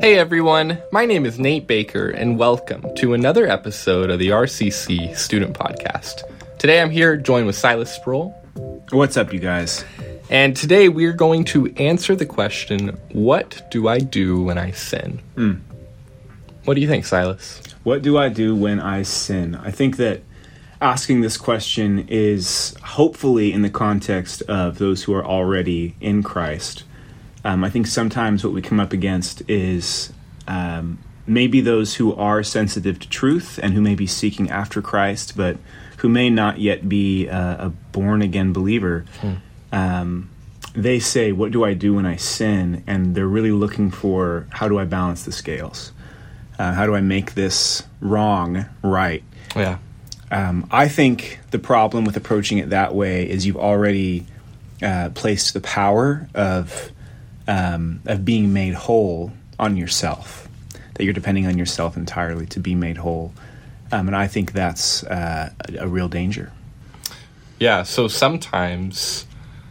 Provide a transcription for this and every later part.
Hey everyone, my name is Nate Baker, and welcome to another episode of the RCC Student Podcast. Today I'm here joined with Silas Sproul, What's up, you guys? and today we're going to answer the question What do I do when I sin? Hmm. What do you think, Silas? What do I do when I sin? I think that asking this question is hopefully in the context of those who are already in Christ. Um, I think sometimes what we come up against is um, maybe those who are sensitive to truth and who may be seeking after Christ, but who may not yet be a, a born again believer. Um, they say, What do I do when I sin? And they're really looking for how do I balance the scales? Uh, how do I make this wrong right? Yeah. Um, I think the problem with approaching it that way is you've already uh, placed the power of um, of being made whole on yourself. That you're depending on yourself entirely to be made whole, um, and I think that's uh, a, a real danger. Yeah, so sometimes,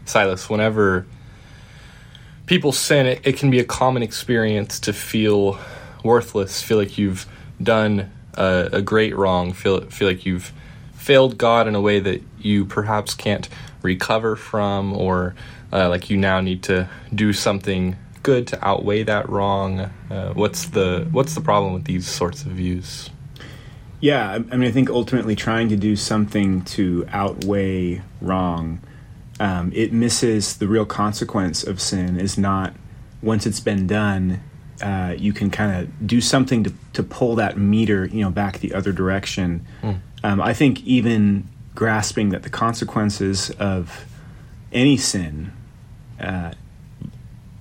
Silas, whenever people sin, it, it can be a common experience to feel worthless, feel like you've done a, a great wrong, feel feel like you've failed God in a way that you perhaps can't recover from, or uh, like you now need to do something good to outweigh that wrong. Uh, what's the what's the problem with these sorts of views? Yeah, I I mean, I think ultimately trying to do something to outweigh wrong, um, it misses the real consequence of sin. Is not once it's been done, uh, you can kind of do something to to pull that meter, you know, back the other direction. Um, I think even grasping that the consequences of any sin uh,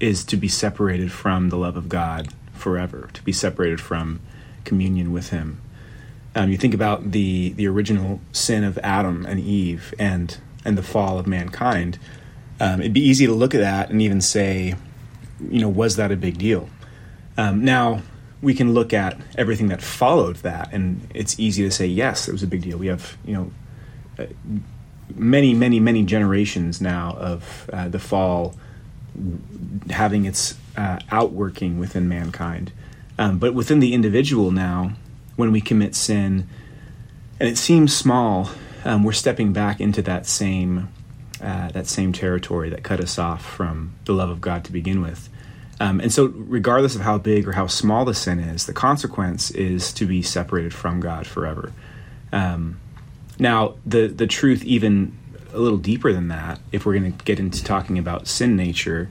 is to be separated from the love of God forever, to be separated from communion with Him. Um, you think about the the original sin of Adam and Eve and and the fall of mankind. Um, it'd be easy to look at that and even say, you know, was that a big deal? Um, now we can look at everything that followed that, and it's easy to say yes, it was a big deal. We have you know many, many, many generations now of uh, the fall having its uh, outworking within mankind. Um, but within the individual now, when we commit sin, and it seems small, um, we're stepping back into that same uh, that same territory that cut us off from the love of God to begin with. Um, and so, regardless of how big or how small the sin is, the consequence is to be separated from God forever. Um, now, the the truth, even a little deeper than that, if we're going to get into talking about sin nature,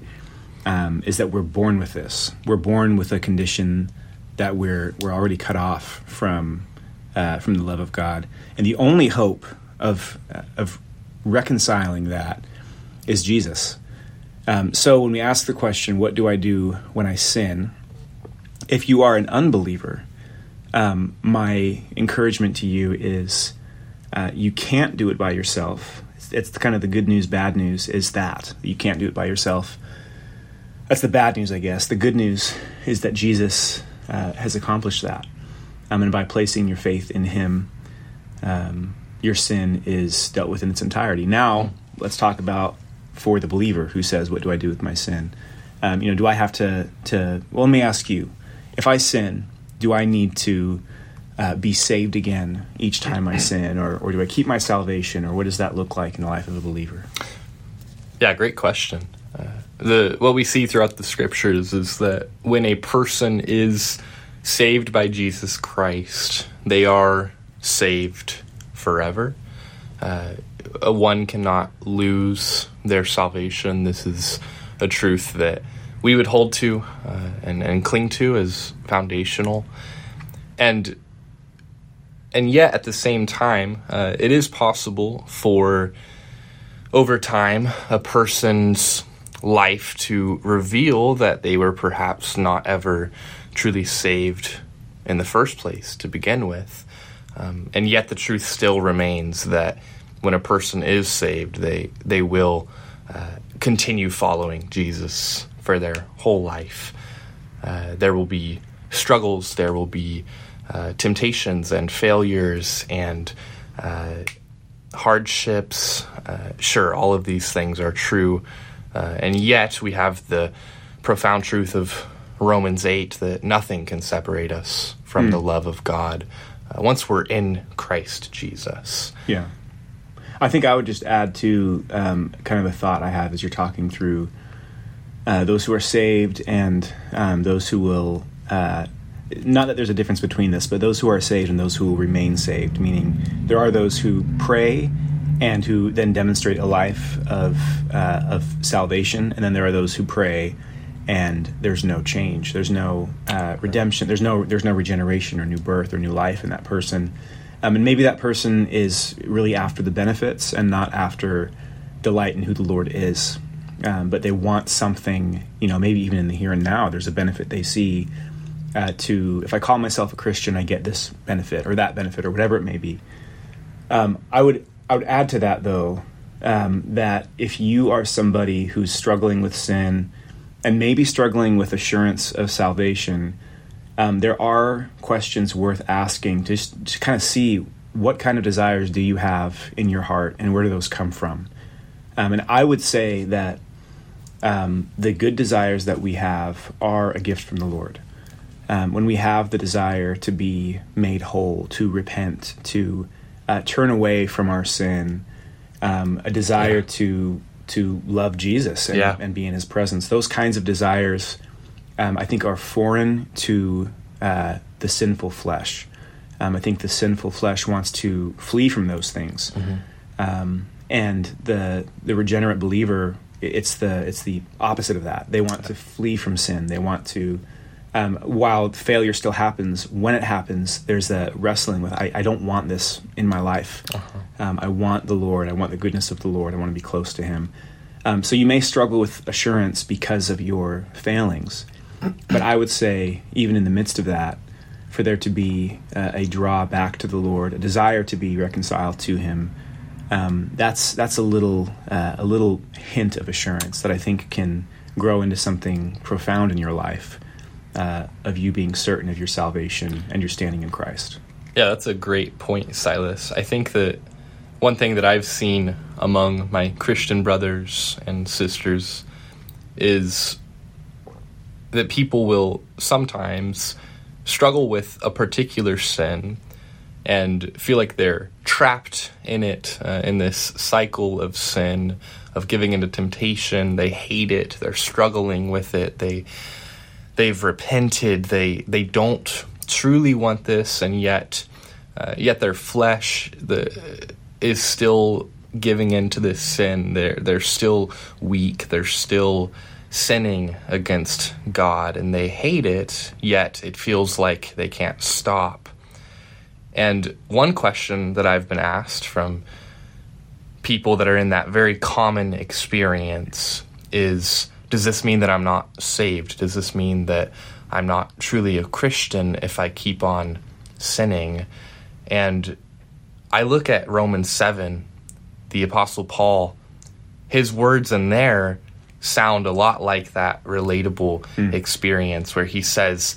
um, is that we're born with this. We're born with a condition that we're we're already cut off from uh, from the love of God, and the only hope of uh, of reconciling that is Jesus. Um, so when we ask the question, "What do I do when I sin?" If you are an unbeliever, um, my encouragement to you is uh, you can't do it by yourself. It's, it's kind of the good news, bad news is that you can't do it by yourself. That's the bad news, I guess. The good news is that Jesus uh, has accomplished that. Um, and by placing your faith in Him, um, your sin is dealt with in its entirety. Now, let's talk about for the believer who says, "What do I do with my sin?" Um, you know, do I have to to? Well, let me ask you: If I sin, do I need to uh, be saved again each time I sin, or or do I keep my salvation, or what does that look like in the life of a believer? Yeah, great question. Uh, the what we see throughout the scriptures is that when a person is saved by Jesus Christ, they are saved forever. Uh, one cannot lose their salvation. This is a truth that we would hold to uh, and, and cling to as foundational. And and yet at the same time, uh, it is possible for over time a person's life to reveal that they were perhaps not ever truly saved in the first place to begin with. Um, and yet the truth still remains that when a person is saved, they, they will uh, continue following Jesus for their whole life. Uh, there will be struggles, there will be uh, temptations and failures and uh, hardships. Uh, sure, all of these things are true, uh, and yet we have the profound truth of Romans 8 that nothing can separate us from the love of God uh, once we're in Christ Jesus. Yeah. I think I would just add to um, kind of a thought I have as you're talking through uh, those who are saved and um, those who will. Uh, not that there's a difference between this, but those who are saved and those who will remain saved. Meaning, there are those who pray and who then demonstrate a life of uh, of salvation, and then there are those who pray and there's no change. There's no uh, redemption. There's no there's no regeneration or new birth or new life in that person. Um, and maybe that person is really after the benefits and not after delight in who the Lord is. Um, but they want something, you know, maybe even in the here and now, there's a benefit they see uh, to, if I call myself a Christian, I get this benefit or that benefit or whatever it may be. Um, I would I would add to that though um, that if you are somebody who's struggling with sin and maybe struggling with assurance of salvation, um, there are questions worth asking to, to kind of see what kind of desires do you have in your heart and where do those come from. Um, and I would say that um, the good desires that we have are a gift from the Lord. Um, when we have the desire to be made whole, to repent, to uh, turn away from our sin, um, a desire yeah. to to love Jesus and, yeah. and, be in His presence, those kinds of desires, um, I think, are foreign to uh, the sinful flesh. Um, I think the sinful flesh wants to flee from those things, mm-hmm. and the the regenerate believer it's the it's the opposite of that. They want to flee from sin. They want to um, while failure still happens, when it happens, there's a wrestling with I, I don't want this in my life. Uh-huh. Um, I want the Lord. I want the goodness of the Lord. I want to be close to Him. Um, so you may struggle with assurance because of your failings, but I would say even in the midst of that, for there to be uh, a draw back to the Lord, a desire to be reconciled to Him, um, that's that's a little uh, a little hint of assurance that I think can grow into something profound in your life uh, of you being certain of your salvation and your standing in Christ. Yeah, that's a great point, Silas. I think that one thing that I've seen among my Christian brothers and sisters is that people will sometimes struggle with a particular sin and feel like they're trapped in it, uh, in this cycle of sin, of giving into temptation. They hate it, they're struggling with it, they they've repented they they don't truly want this and yet uh, yet their flesh the is still giving into this sin. They're they're still weak. They're still sinning against God and they hate it yet it feels like they can't stop. And one question that I've been asked from people that are in that very common experience is does this mean that I'm not saved? Does this mean that I'm not truly a Christian if I keep on sinning? And I look at Romans 7, the Apostle Paul, his words in there sound a lot like that relatable mm. experience where he says,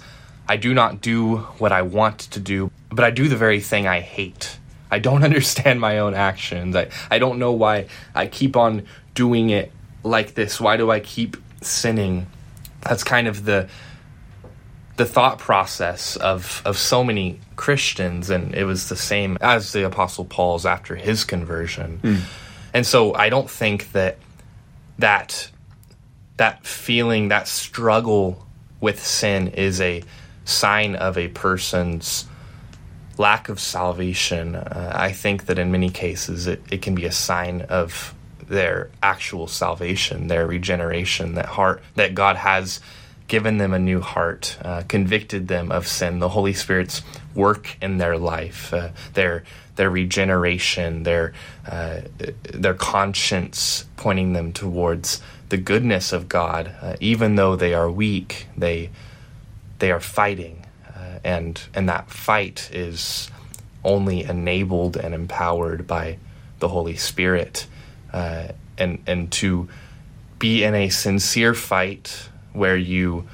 I do not do what I want to do, but I do the very thing I hate. I don't understand my own actions. I, I don't know why I keep on doing it like this? Why do I keep sinning? That's kind of the the thought process of of so many Christians, and it was the same as the Apostle Paul's after his conversion. Mm. And so I don't think that that that feeling, that struggle with sin, is a sign of a person's lack of salvation. Uh, I think that in many cases it, it can be a sign of their actual salvation, their regeneration, that heart that God has given them a new heart, uh, convicted them of sin, the Holy Spirit's work in their life, uh, their their regeneration, their uh, their conscience pointing them towards the goodness of God, uh, even though they are weak, they they are fighting, uh, and and that fight is only enabled and empowered by the Holy Spirit uh, and and to be in a sincere fight where you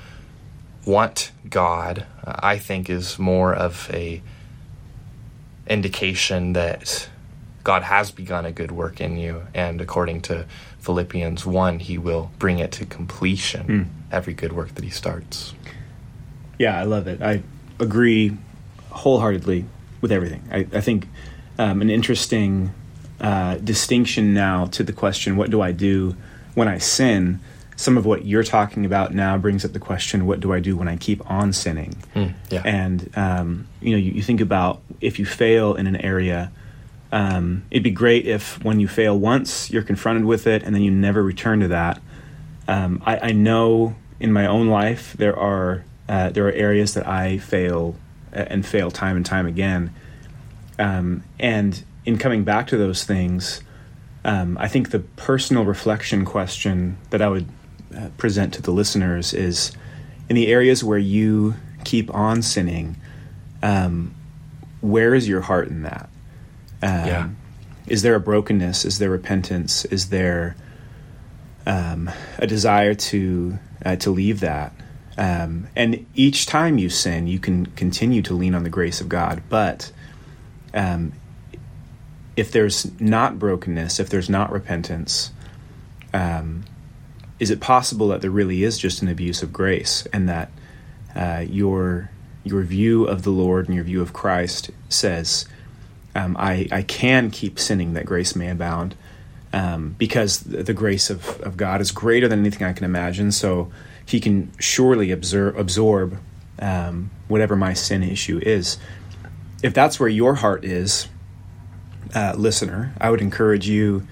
want God, uh, I think is more of a indication that God has begun a good work in you, and according to Philippians one, He will bring it to completion. Mm. Every good work that He starts. Yeah, I love it. I agree wholeheartedly with everything. I, I think um, an interesting uh, distinction now to the question, what do I do when I sin? Some of what you're talking about now brings up the question, what do I do when I keep on sinning? Mm, yeah. And, um, you know, you, you, think about if you fail in an area, um, it'd be great if when you fail once, you're confronted with it and then you never return to that. Um, I, I, know in my own life there are uh, there are areas that I fail uh, and fail time and time again. Um, and in coming back to those things, um, I think the personal reflection question that I would uh, present to the listeners is in the areas where you keep on sinning, um, where is your heart in that? Um, yeah. Is there a brokenness? Is there repentance? Is there um, a desire to uh, to leave that? Um, and each time you sin, you can continue to lean on the grace of God. But um, if there's not brokenness, if there's not repentance, um, is it possible that there really is just an abuse of grace, and that uh, your your view of the Lord and your view of Christ says, um, I, I can keep sinning that grace may abound, um, because the grace of, of God is greater than anything I can imagine. So he can surely absorb, absorb um, whatever my sin issue is. If that's where your heart is, uh, listener, I would encourage you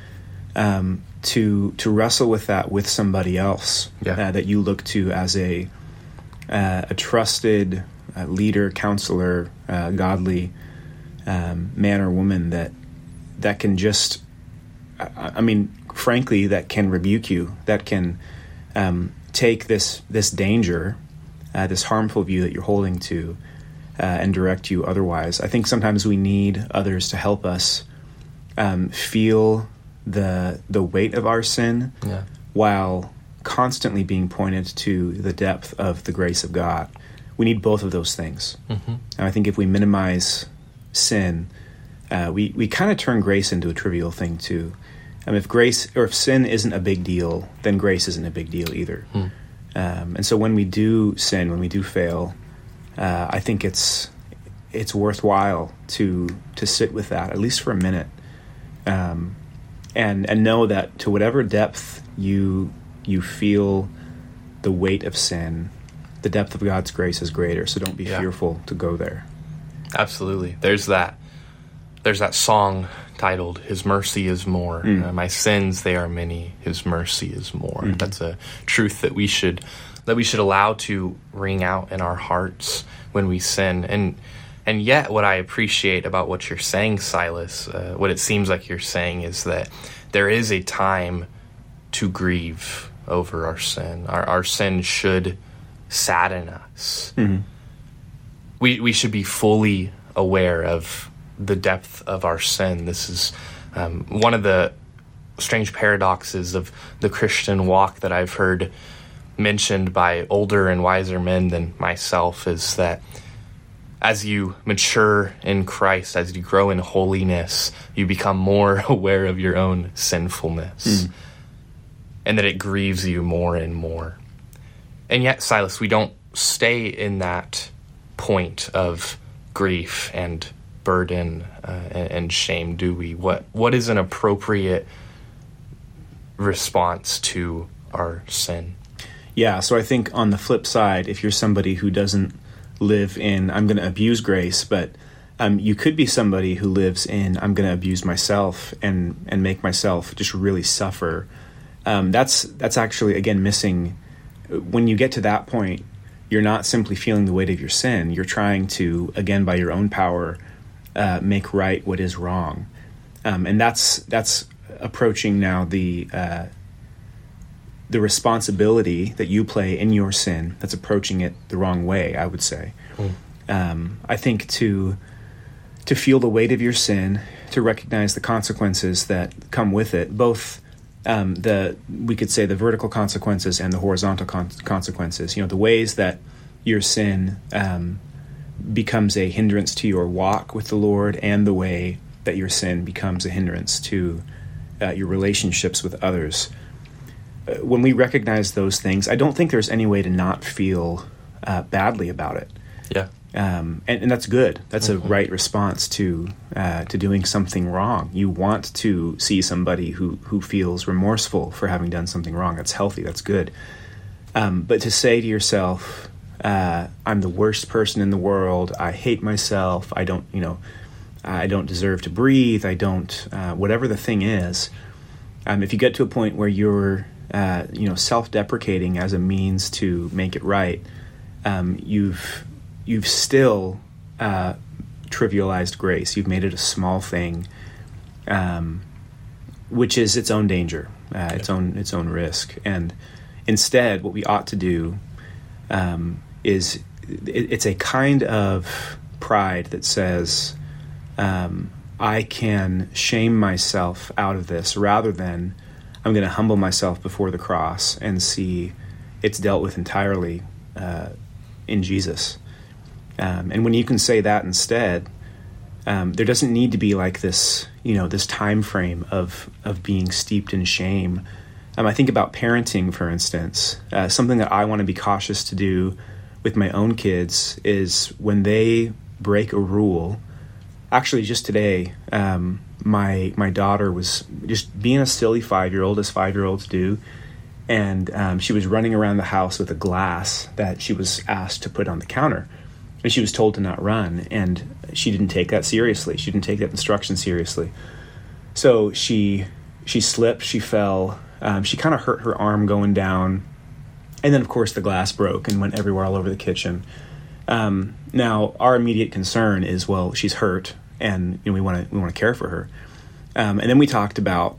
um, to to wrestle with that with somebody else yeah. uh, that you look to as a uh, a trusted uh, leader, counselor, uh, godly um, man or woman that that can just, I, I, mean, frankly, that can rebuke you, that can um, take this this danger, uh, this harmful view that you're holding to, uh, and direct you otherwise. I think sometimes we need others to help us um, feel the the weight of our sin, yeah. while constantly being pointed to the depth of the grace of God. We need both of those things. Mm-hmm. And I think if we minimize sin, uh, we we kind of turn grace into a trivial thing too. Um, if grace or if sin isn't a big deal, then grace isn't a big deal either. Hmm. Um, and so when we do sin, when we do fail, uh, I think it's it's worthwhile to to sit with that at least for a minute, um, and and know that to whatever depth you you feel the weight of sin, the depth of God's grace is greater. So don't be yeah. fearful to go there. Absolutely, there's that. There's that song titled "His Mercy Is More." Mm. Uh, My sins they are many; His mercy is more. Mm-hmm. That's a truth that we should that we should allow to ring out in our hearts when we sin. And and yet, what I appreciate about what you're saying, Silas, uh, what it seems like you're saying is that there is a time to grieve over our sin. Our, our sin should sadden us. Mm-hmm. We we should be fully aware of the depth of our sin. This is um, one of the strange paradoxes of the Christian walk that I've heard mentioned by older and wiser men than myself is that as you mature in Christ, as you grow in holiness, you become more aware of your own sinfulness. Mm. And that it grieves you more and more. And yet, Silas, we don't stay in that point of grief and burden uh, and, and, shame do we? What what is an appropriate response to our sin? Yeah, so I think on the flip side, if you're somebody who doesn't live in I'm going to abuse grace, but um, you could be somebody who lives in I'm going to abuse myself and and make myself just really suffer. Um, that's that's actually again missing. When you get to that point, you're not simply feeling the weight of your sin. You're trying to again by your own power uh, make right what is wrong, um, and that's that's approaching now the uh, the responsibility that you play in your sin. That's approaching it the wrong way. I would say. Mm. Um, I think to to feel the weight of your sin, to recognize the consequences that come with it, both um, the we could say the vertical consequences and the horizontal con- consequences. You know, the ways that your sin um, becomes a hindrance to your walk with the Lord and the way that your sin becomes a hindrance to uh, your relationships with others. Uh, when we recognize those things, I don't think there's any way to not feel uh, badly about it. Yeah. Um, and, and that's good. That's a right response to uh, to doing something wrong. You want to see somebody who who feels remorseful for having done something wrong. That's healthy. That's good. Um, but to say to yourself, uh, "I'm the worst person in the world. I hate myself. I don't, you know, I don't deserve to breathe. I don't, uh, whatever the thing is." Um, if you get to a point where you're, uh, you know, self-deprecating as a means to make it right, um, you've you've still uh, trivialized grace. You've made it a small thing, um, which is its own danger, uh, its own its own risk. And instead, what we ought to do um, is it, it's a kind of pride that says, um, "I can shame myself out of this," rather than I'm going to humble myself before the cross and see it's dealt with entirely uh, in Jesus. Um, and when you can say that instead, um, there doesn't need to be like this, you know, this time frame of of being steeped in shame. Um, I think about parenting, for instance. Uh, something that I want to be cautious to do with my own kids is when they break a rule. Actually, just today, um, my my daughter was just being a silly five year old, as five year olds do, and um, she was running around the house with a glass that she was asked to put on the counter. And she was told to not run. And she didn't take that seriously. She didn't take that instruction seriously. So she she slipped. She fell. Um, she kind of hurt her arm going down. And then of course the glass broke and went everywhere all over the kitchen. Um, now our immediate concern is well she's hurt and you know, we want to we want to care for her um, and then we talked about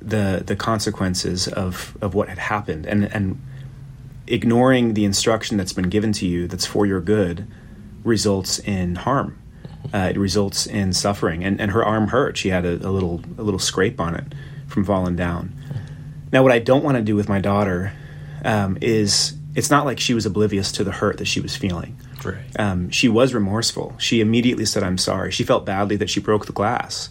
the the consequences of of what had happened and and ignoring the instruction that's been given to you that's for your good results in harm. Uh, it results in suffering, and, and her arm hurt. She had a, a little a little scrape on it from falling down. Now, what I don't want to do with my daughter um, is it's not like she was oblivious to the hurt that she was feeling. Right. Um, she was remorseful. She immediately said, "I'm sorry." She felt badly that she broke the glass,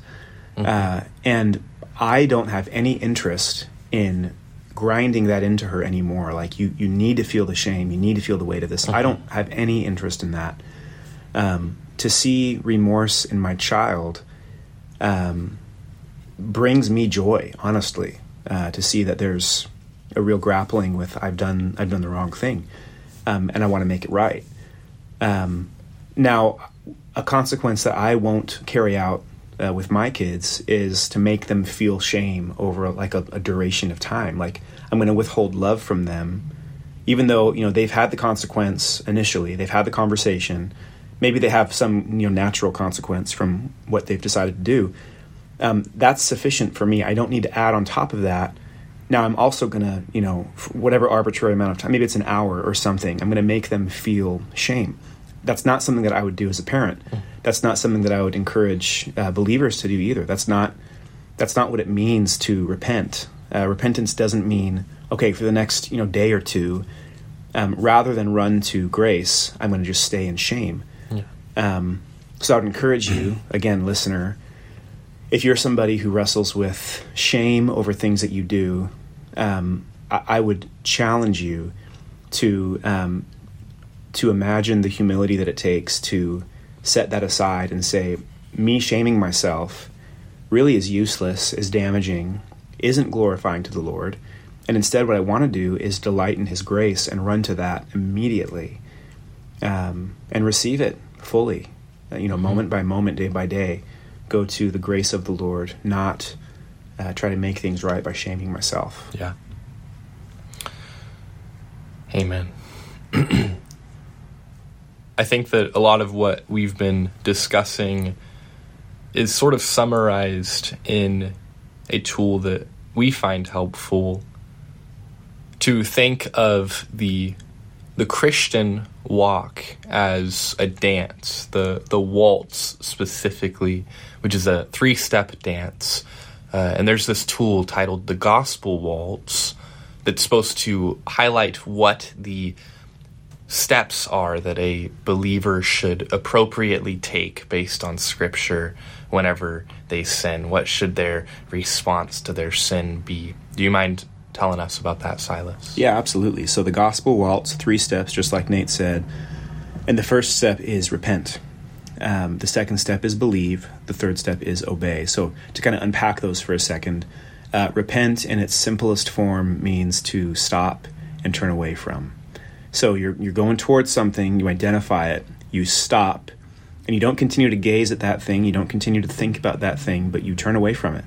mm-hmm. uh, and I don't have any interest in grinding that into her anymore. Like you, you need to feel the shame. You need to feel the weight of this. Mm-hmm. I don't have any interest in that um, to see remorse in my child um, brings me joy. Honestly, uh, to see that there's a real grappling with I've done I've done the wrong thing, um, and I want to make it right. Um, now, a consequence that I won't carry out uh, with my kids is to make them feel shame over like a, a duration of time. Like I'm going to withhold love from them, even though you know they've had the consequence initially. They've had the conversation maybe they have some you know natural consequence from what they've decided to do. Um, that's sufficient for me. I don't need to add on top of that. Now I'm also gonna, you know, whatever arbitrary amount of time, maybe it's an hour or something. I'm gonna make them feel shame. That's not something that I would do as a parent. That's not something that I would encourage uh, believers to do either. That's not that's not what it means to repent. Uh, repentance doesn't mean okay for the next you know day or two. Um, rather than run to grace, I'm going to just stay in shame. Um, so I would encourage you, again, listener, if you're somebody who wrestles with shame over things that you do, um, I, I, would challenge you to um, to imagine the humility that it takes to set that aside and say, me shaming myself really is useless, is damaging, isn't glorifying to the Lord. And instead, what I want to do is delight in His grace and run to that immediately um, and receive it fully, you know, mm-hmm. moment by moment, day by day, go to the grace of the Lord, not uh, try to make things right by shaming myself. Yeah. Amen. I think that a lot of what we've been discussing is sort of summarized in a tool that we find helpful to think of the the Christian walk as a dance, the the waltz specifically, which is a three step dance. Uh, and there's this tool titled the Gospel Waltz that's supposed to highlight what the steps are that a believer should appropriately take based on Scripture whenever they sin. What should their response to their sin be? Do you mind telling us about that, Silas? Yeah, absolutely. So the gospel waltz, three steps, just like Nate said. And the first step is repent. Um, the second step is believe. The third step is obey. So to kind of unpack those for a second, uh, repent in its simplest form means to stop and turn away from. So you're you're going towards something, you identify it, you stop, and you don't continue to gaze at that thing, you don't continue to think about that thing, but you turn away from it.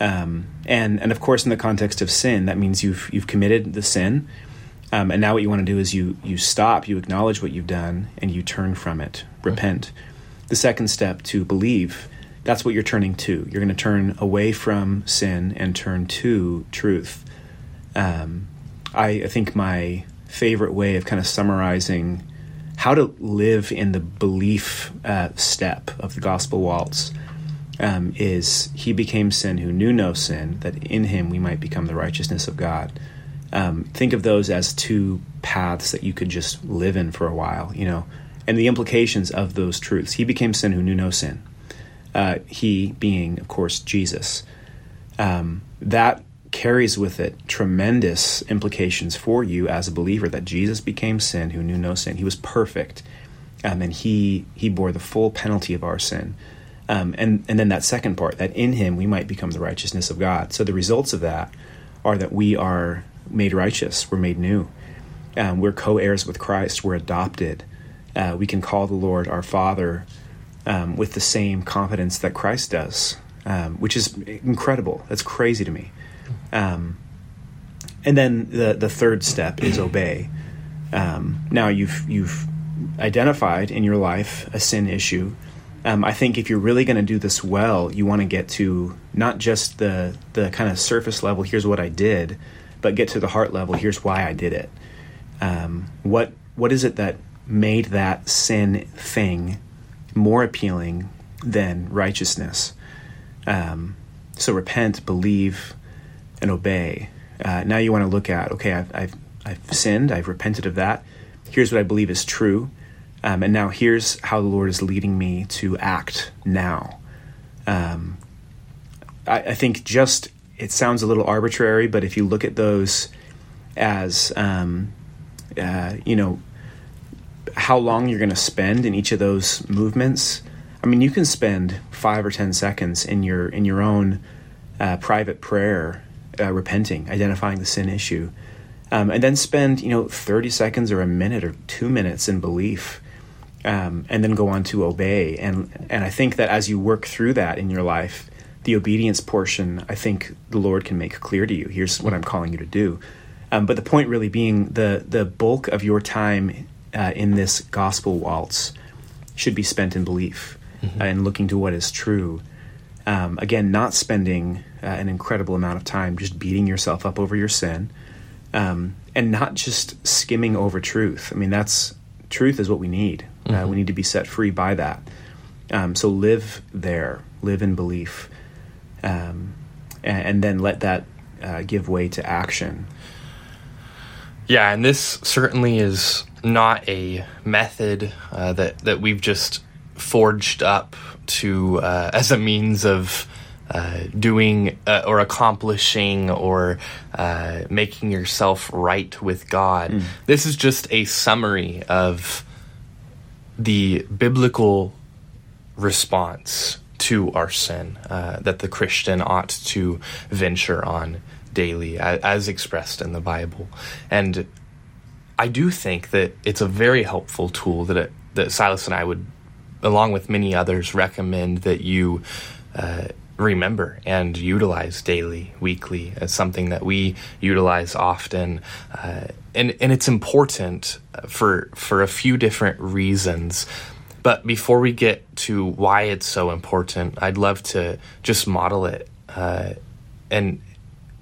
Um, and and of course, in the context of sin, that means you've you've committed the sin, um, and now what you want to do is you you stop, you acknowledge what you've done, and you turn from it, repent. The second step to believe, that's what you're turning to. You're going to turn away from sin and turn to truth. Um, I, I think my favorite way of kind of summarizing how to live in the belief uh, step of the gospel waltz um, is he became sin who knew no sin, that in him we might become the righteousness of God. Um, think of those as two paths that you could just live in for a while, you know, and the implications of those truths. He became sin who knew no sin. Uh, he being, of course, Jesus. Um, that carries with it tremendous implications for you as a believer that Jesus became sin who knew no sin. He was perfect, um, and he he bore the full penalty of our sin. Um, and and then that second part that in him we might become the righteousness of God. So the results of that are that we are made righteous, we're made new, um, we're co-heirs with Christ, we're adopted. Uh, we can call the Lord our Father um, with the same confidence that Christ does, um, which is incredible. That's crazy to me. Um, and then the the third step is obey. Um, now you've you've identified in your life a sin issue. Um, I think if you're really going to do this well, you want to get to not just the the kind of surface level. Here's what I did, but get to the heart level. Here's why I did it. Um, what what is it that made that sin thing more appealing than righteousness? Um, so repent, believe, and obey. Uh, now you want to look at okay, I've, I've, I've sinned, I've repented of that. Here's what I believe is true, um, and now here's how the Lord is leading me to act now. Um, I, I, think just it sounds a little arbitrary, but if you look at those as um, uh, you know how long you're going to spend in each of those movements. I mean, you can spend five or ten seconds in your in your own uh, private prayer uh, repenting, identifying the sin issue, um, and then spend you know thirty seconds or a minute or two minutes in belief, um, and then go on to obey. And and I think that as you work through that in your life, the obedience portion, I think the Lord can make clear to you. Here's what I'm calling you to do. Um, but the point really being the the bulk of your time uh, in this gospel waltz should be spent in belief mm-hmm. and looking to what is true. Um, again, not spending uh, an incredible amount of time just beating yourself up over your sin, um, and not just skimming over truth. I mean, that's truth is what we need. Uh, mm-hmm. Uh, we need to be set free by that. Um, so live there, live in belief, um, and, and, then let that uh, give way to action. Yeah, and this certainly is not a method uh, that that we've just forged up to uh, as a means of uh, doing uh, or accomplishing or uh, making yourself right with God. Mm. This is just a summary of the biblical response to our sin uh, that the Christian ought to venture on daily, as, expressed in the Bible. And I do think that it's a very helpful tool that it, that Silas and I would along with many others, recommend that you uh, remember and utilize daily, weekly as something that we utilize often. Uh, and, and it's important for, for a few different reasons. But before we get to why it's so important, I'd love to just model it uh, and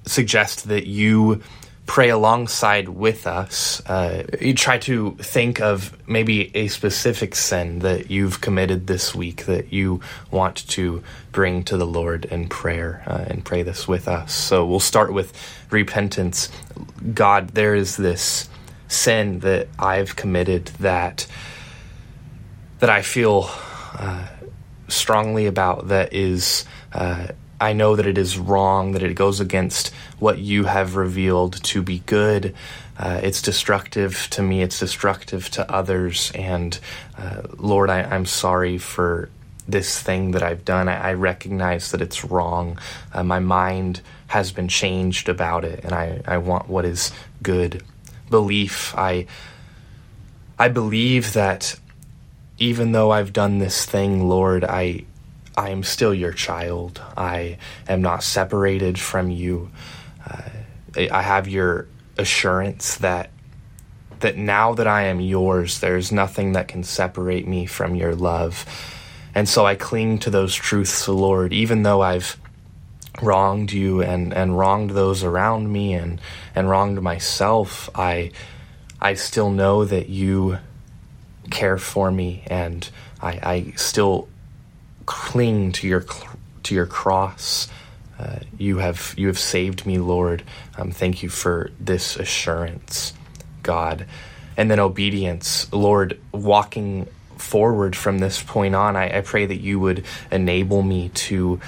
suggest that you pray alongside with us. Uh, you try to think of maybe a specific sin that you've committed this week that you want to bring to the Lord in prayer uh, and pray this with us. So we'll start with repentance. God, there is this sin that I've committed that that I feel uh, strongly about that is uh, I know that it is wrong, that it goes against what you have revealed to be good. Uh, it's destructive to me, it's destructive to others. And uh, Lord, I, am sorry for this thing that I've done. I, I recognize that it's wrong. Uh, my mind has been changed about it, and I, I want what is good. Belief, I, I believe that even though I've done this thing, Lord, I I am still your child. I am not separated from you. Uh, I have your assurance that that now that I am yours, there's nothing that can separate me from your love. And so I cling to those truths, Lord, even though I've wronged you and, and wronged those around me and, and wronged myself, I I still know that you care for me and I, I still cling to your to your cross. Uh, you have you have saved me, Lord. Um, thank you for this assurance, God, and then obedience, Lord. Walking forward from this point on, I, I pray that you would enable me to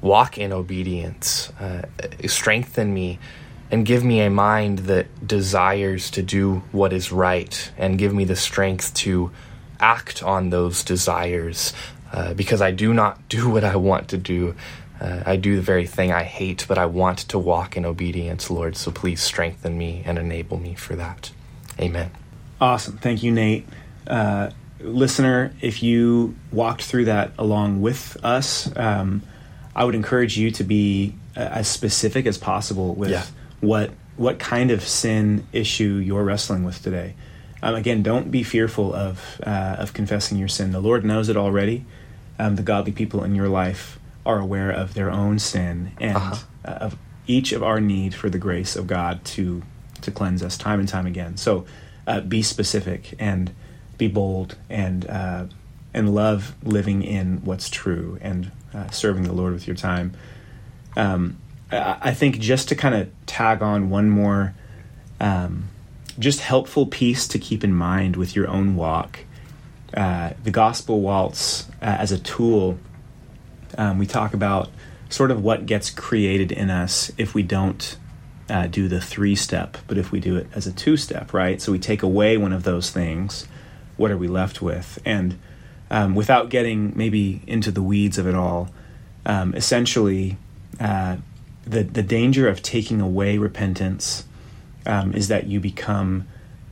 walk in obedience, uh, strengthen me, and give me a mind that desires to do what is right, and give me the strength to act on those desires uh, because I do not do what I want to do. Uh, I do the very thing I hate, but I want to walk in obedience, Lord. So please strengthen me and enable me for that. Amen. Awesome. Thank you, Nate. Uh, listener, if you walked through that along with us, um, I would encourage you to be uh, as specific as possible with yeah. what what kind of sin issue you're wrestling with today. Um, again, don't be fearful of uh, of confessing your sin. The Lord knows it already um, the godly people in your life are aware of their own sin and uh-huh. uh, of each of our need for the grace of God to to cleanse us time and time again. So uh, be specific and be bold and uh, and love living in what's true and uh, serving the Lord with your time. Um, I, I, think just to kind of tag on one more um, just helpful piece to keep in mind with your own walk uh, the gospel waltz uh, as a tool, um, we talk about sort of what gets created in us if we don't uh, do the three step, but if we do it as a two step, right? So we take away one of those things, what are we left with? And um, without getting maybe into the weeds of it all, um, essentially, uh, the the danger of taking away repentance um, is that you become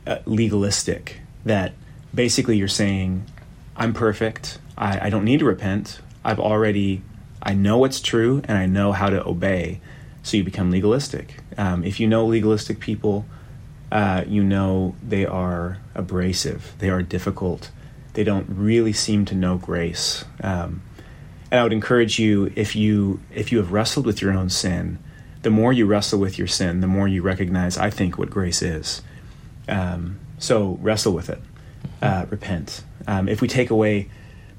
uh, legalistic. That basically you're saying, I'm perfect. I, I don't need to repent. I've already, I know what's true and I know how to obey. So you become legalistic. Um, if you know legalistic people, uh, you know they are abrasive, they are difficult, they don't really seem to know grace. Um, and I would encourage you if you if you have wrestled with your own sin, the more you wrestle with your sin, the more you recognize, I think, what grace is. Um, so wrestle with it uh, repent. Um, if we take away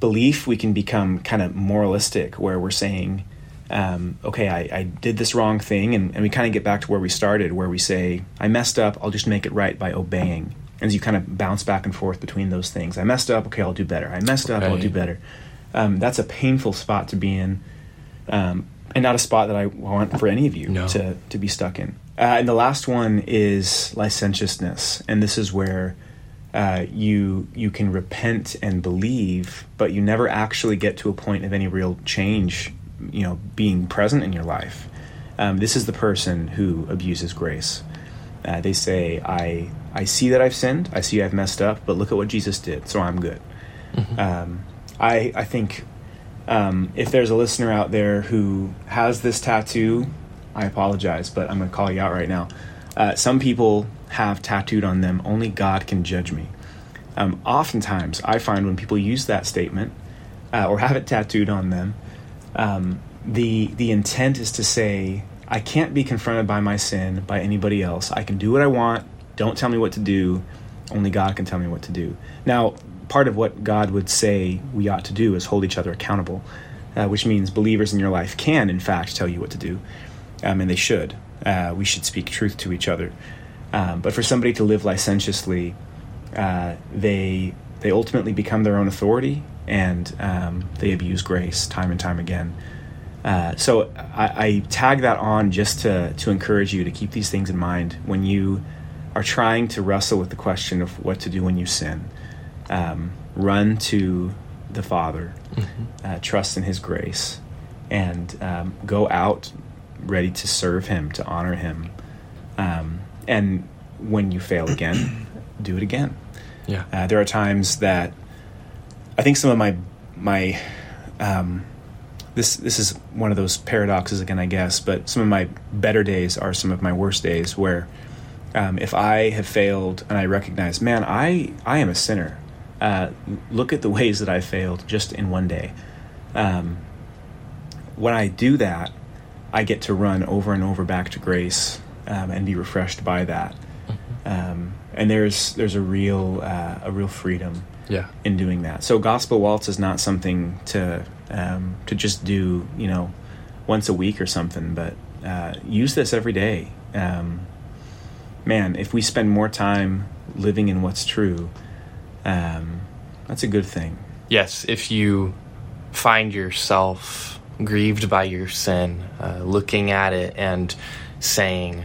belief, we can become kind of moralistic, where we're saying, um, okay, I, I, did this wrong thing, and, and we kind of get back to where we started, where we say, I messed up, I'll just make it right by obeying. And you kind of bounce back and forth between those things. I messed up, okay, I'll do better. I messed up, right. I'll do better. Um, that's a painful spot to be in, um, and not a spot that I want for any of you no. to, to be stuck in. Uh, and the last one is licentiousness, and this is where uh, you you can repent and believe, but you never actually get to a point of any real change, you know, being present in your life. Um, this is the person who abuses grace. Uh, they say, "I I see that I've sinned. I see I've messed up, but look at what Jesus did, so I'm good." Mm-hmm. Um, I I think um, if there's a listener out there who has this tattoo, I apologize, but I'm going to call you out right now. Uh, some people have tattooed on them, only God can judge me. Um, oftentimes, I find when people use that statement uh, or have it tattooed on them, um, the the intent is to say, I can't be confronted by my sin by anybody else. I can do what I want. Don't tell me what to do. Only God can tell me what to do. Now, part of what God would say we ought to do is hold each other accountable, uh, which means believers in your life can, in fact, tell you what to do, um, and they should. Uh, we should speak truth to each other. Um, but for somebody to live licentiously, uh, they they ultimately become their own authority and um, they abuse grace time and time again. Uh, so I, I tag that on just to to encourage you to keep these things in mind when you are trying to wrestle with the question of what to do when you sin. Um, run to the Father, mm-hmm. uh, trust in His grace, and um, go out ready to serve Him, to honor Him. Um, and when you fail again, do it again. Yeah. Uh, there are times that I think some of my my um, this this is one of those paradoxes again, I guess. But some of my better days are some of my worst days, where um, if I have failed and I recognize, man, I I am a sinner. Uh, look at the ways that I failed just in one day. Um, when I do that, I get to run over and over back to grace um, and be refreshed by that. Mm-hmm. Um, and there's there's a real uh, a real freedom yeah. in doing that. So gospel waltz is not something to um, to just do you know once a week or something, but uh, use this every day. Um, man, if we spend more time living in what's true, um, that's a good thing. Yes, if you find yourself grieved by your sin, uh, looking at it and saying,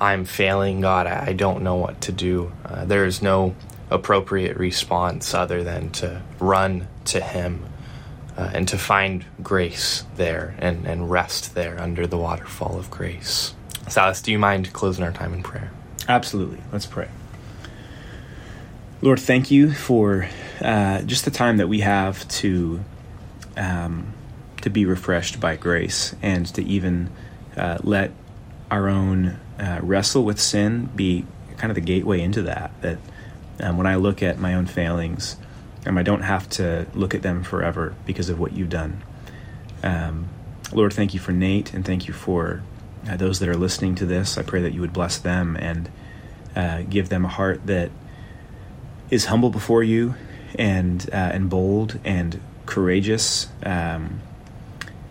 I'm failing God, I don't know what to do. Uh, there is no appropriate response other than to run to Him uh, and to find grace there and, and rest there under the waterfall of grace. Silas, do you mind closing our time in prayer? Absolutely. Let's pray. Lord, thank you for uh, just the time that we have to um, to be refreshed by grace and to even uh, let our own uh, wrestle with sin be kind of the gateway into that. That um, when I look at my own failings, um, I don't have to look at them forever because of what you've done. Um, Lord, thank you for Nate and thank you for uh, those that are listening to this. I pray that you would bless them and uh, give them a heart that is humble before you and uh, and bold and courageous, um,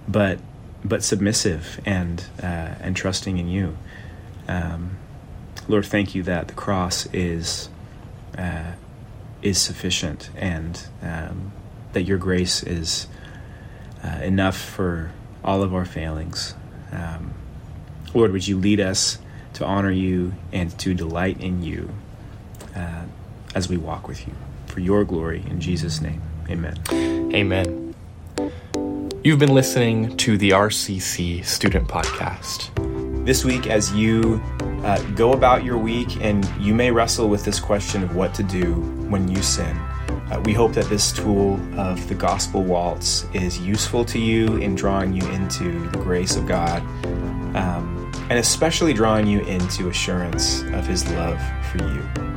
but but submissive and uh, and trusting in you. Um, Lord, thank you that the cross is uh, is sufficient and um, that your grace is uh, enough for all of our failings. Um, Lord, would you lead us to honor you and to delight in you uh, as we walk with you for your glory in Jesus' name. Amen. Amen. You've been listening to the RCC Student Podcast. This week, as you uh, go about your week and you may wrestle with this question of what to do when you sin, uh, we hope that this tool of the Gospel Waltz is useful to you in drawing you into the grace of God um, and especially drawing you into assurance of His love for you.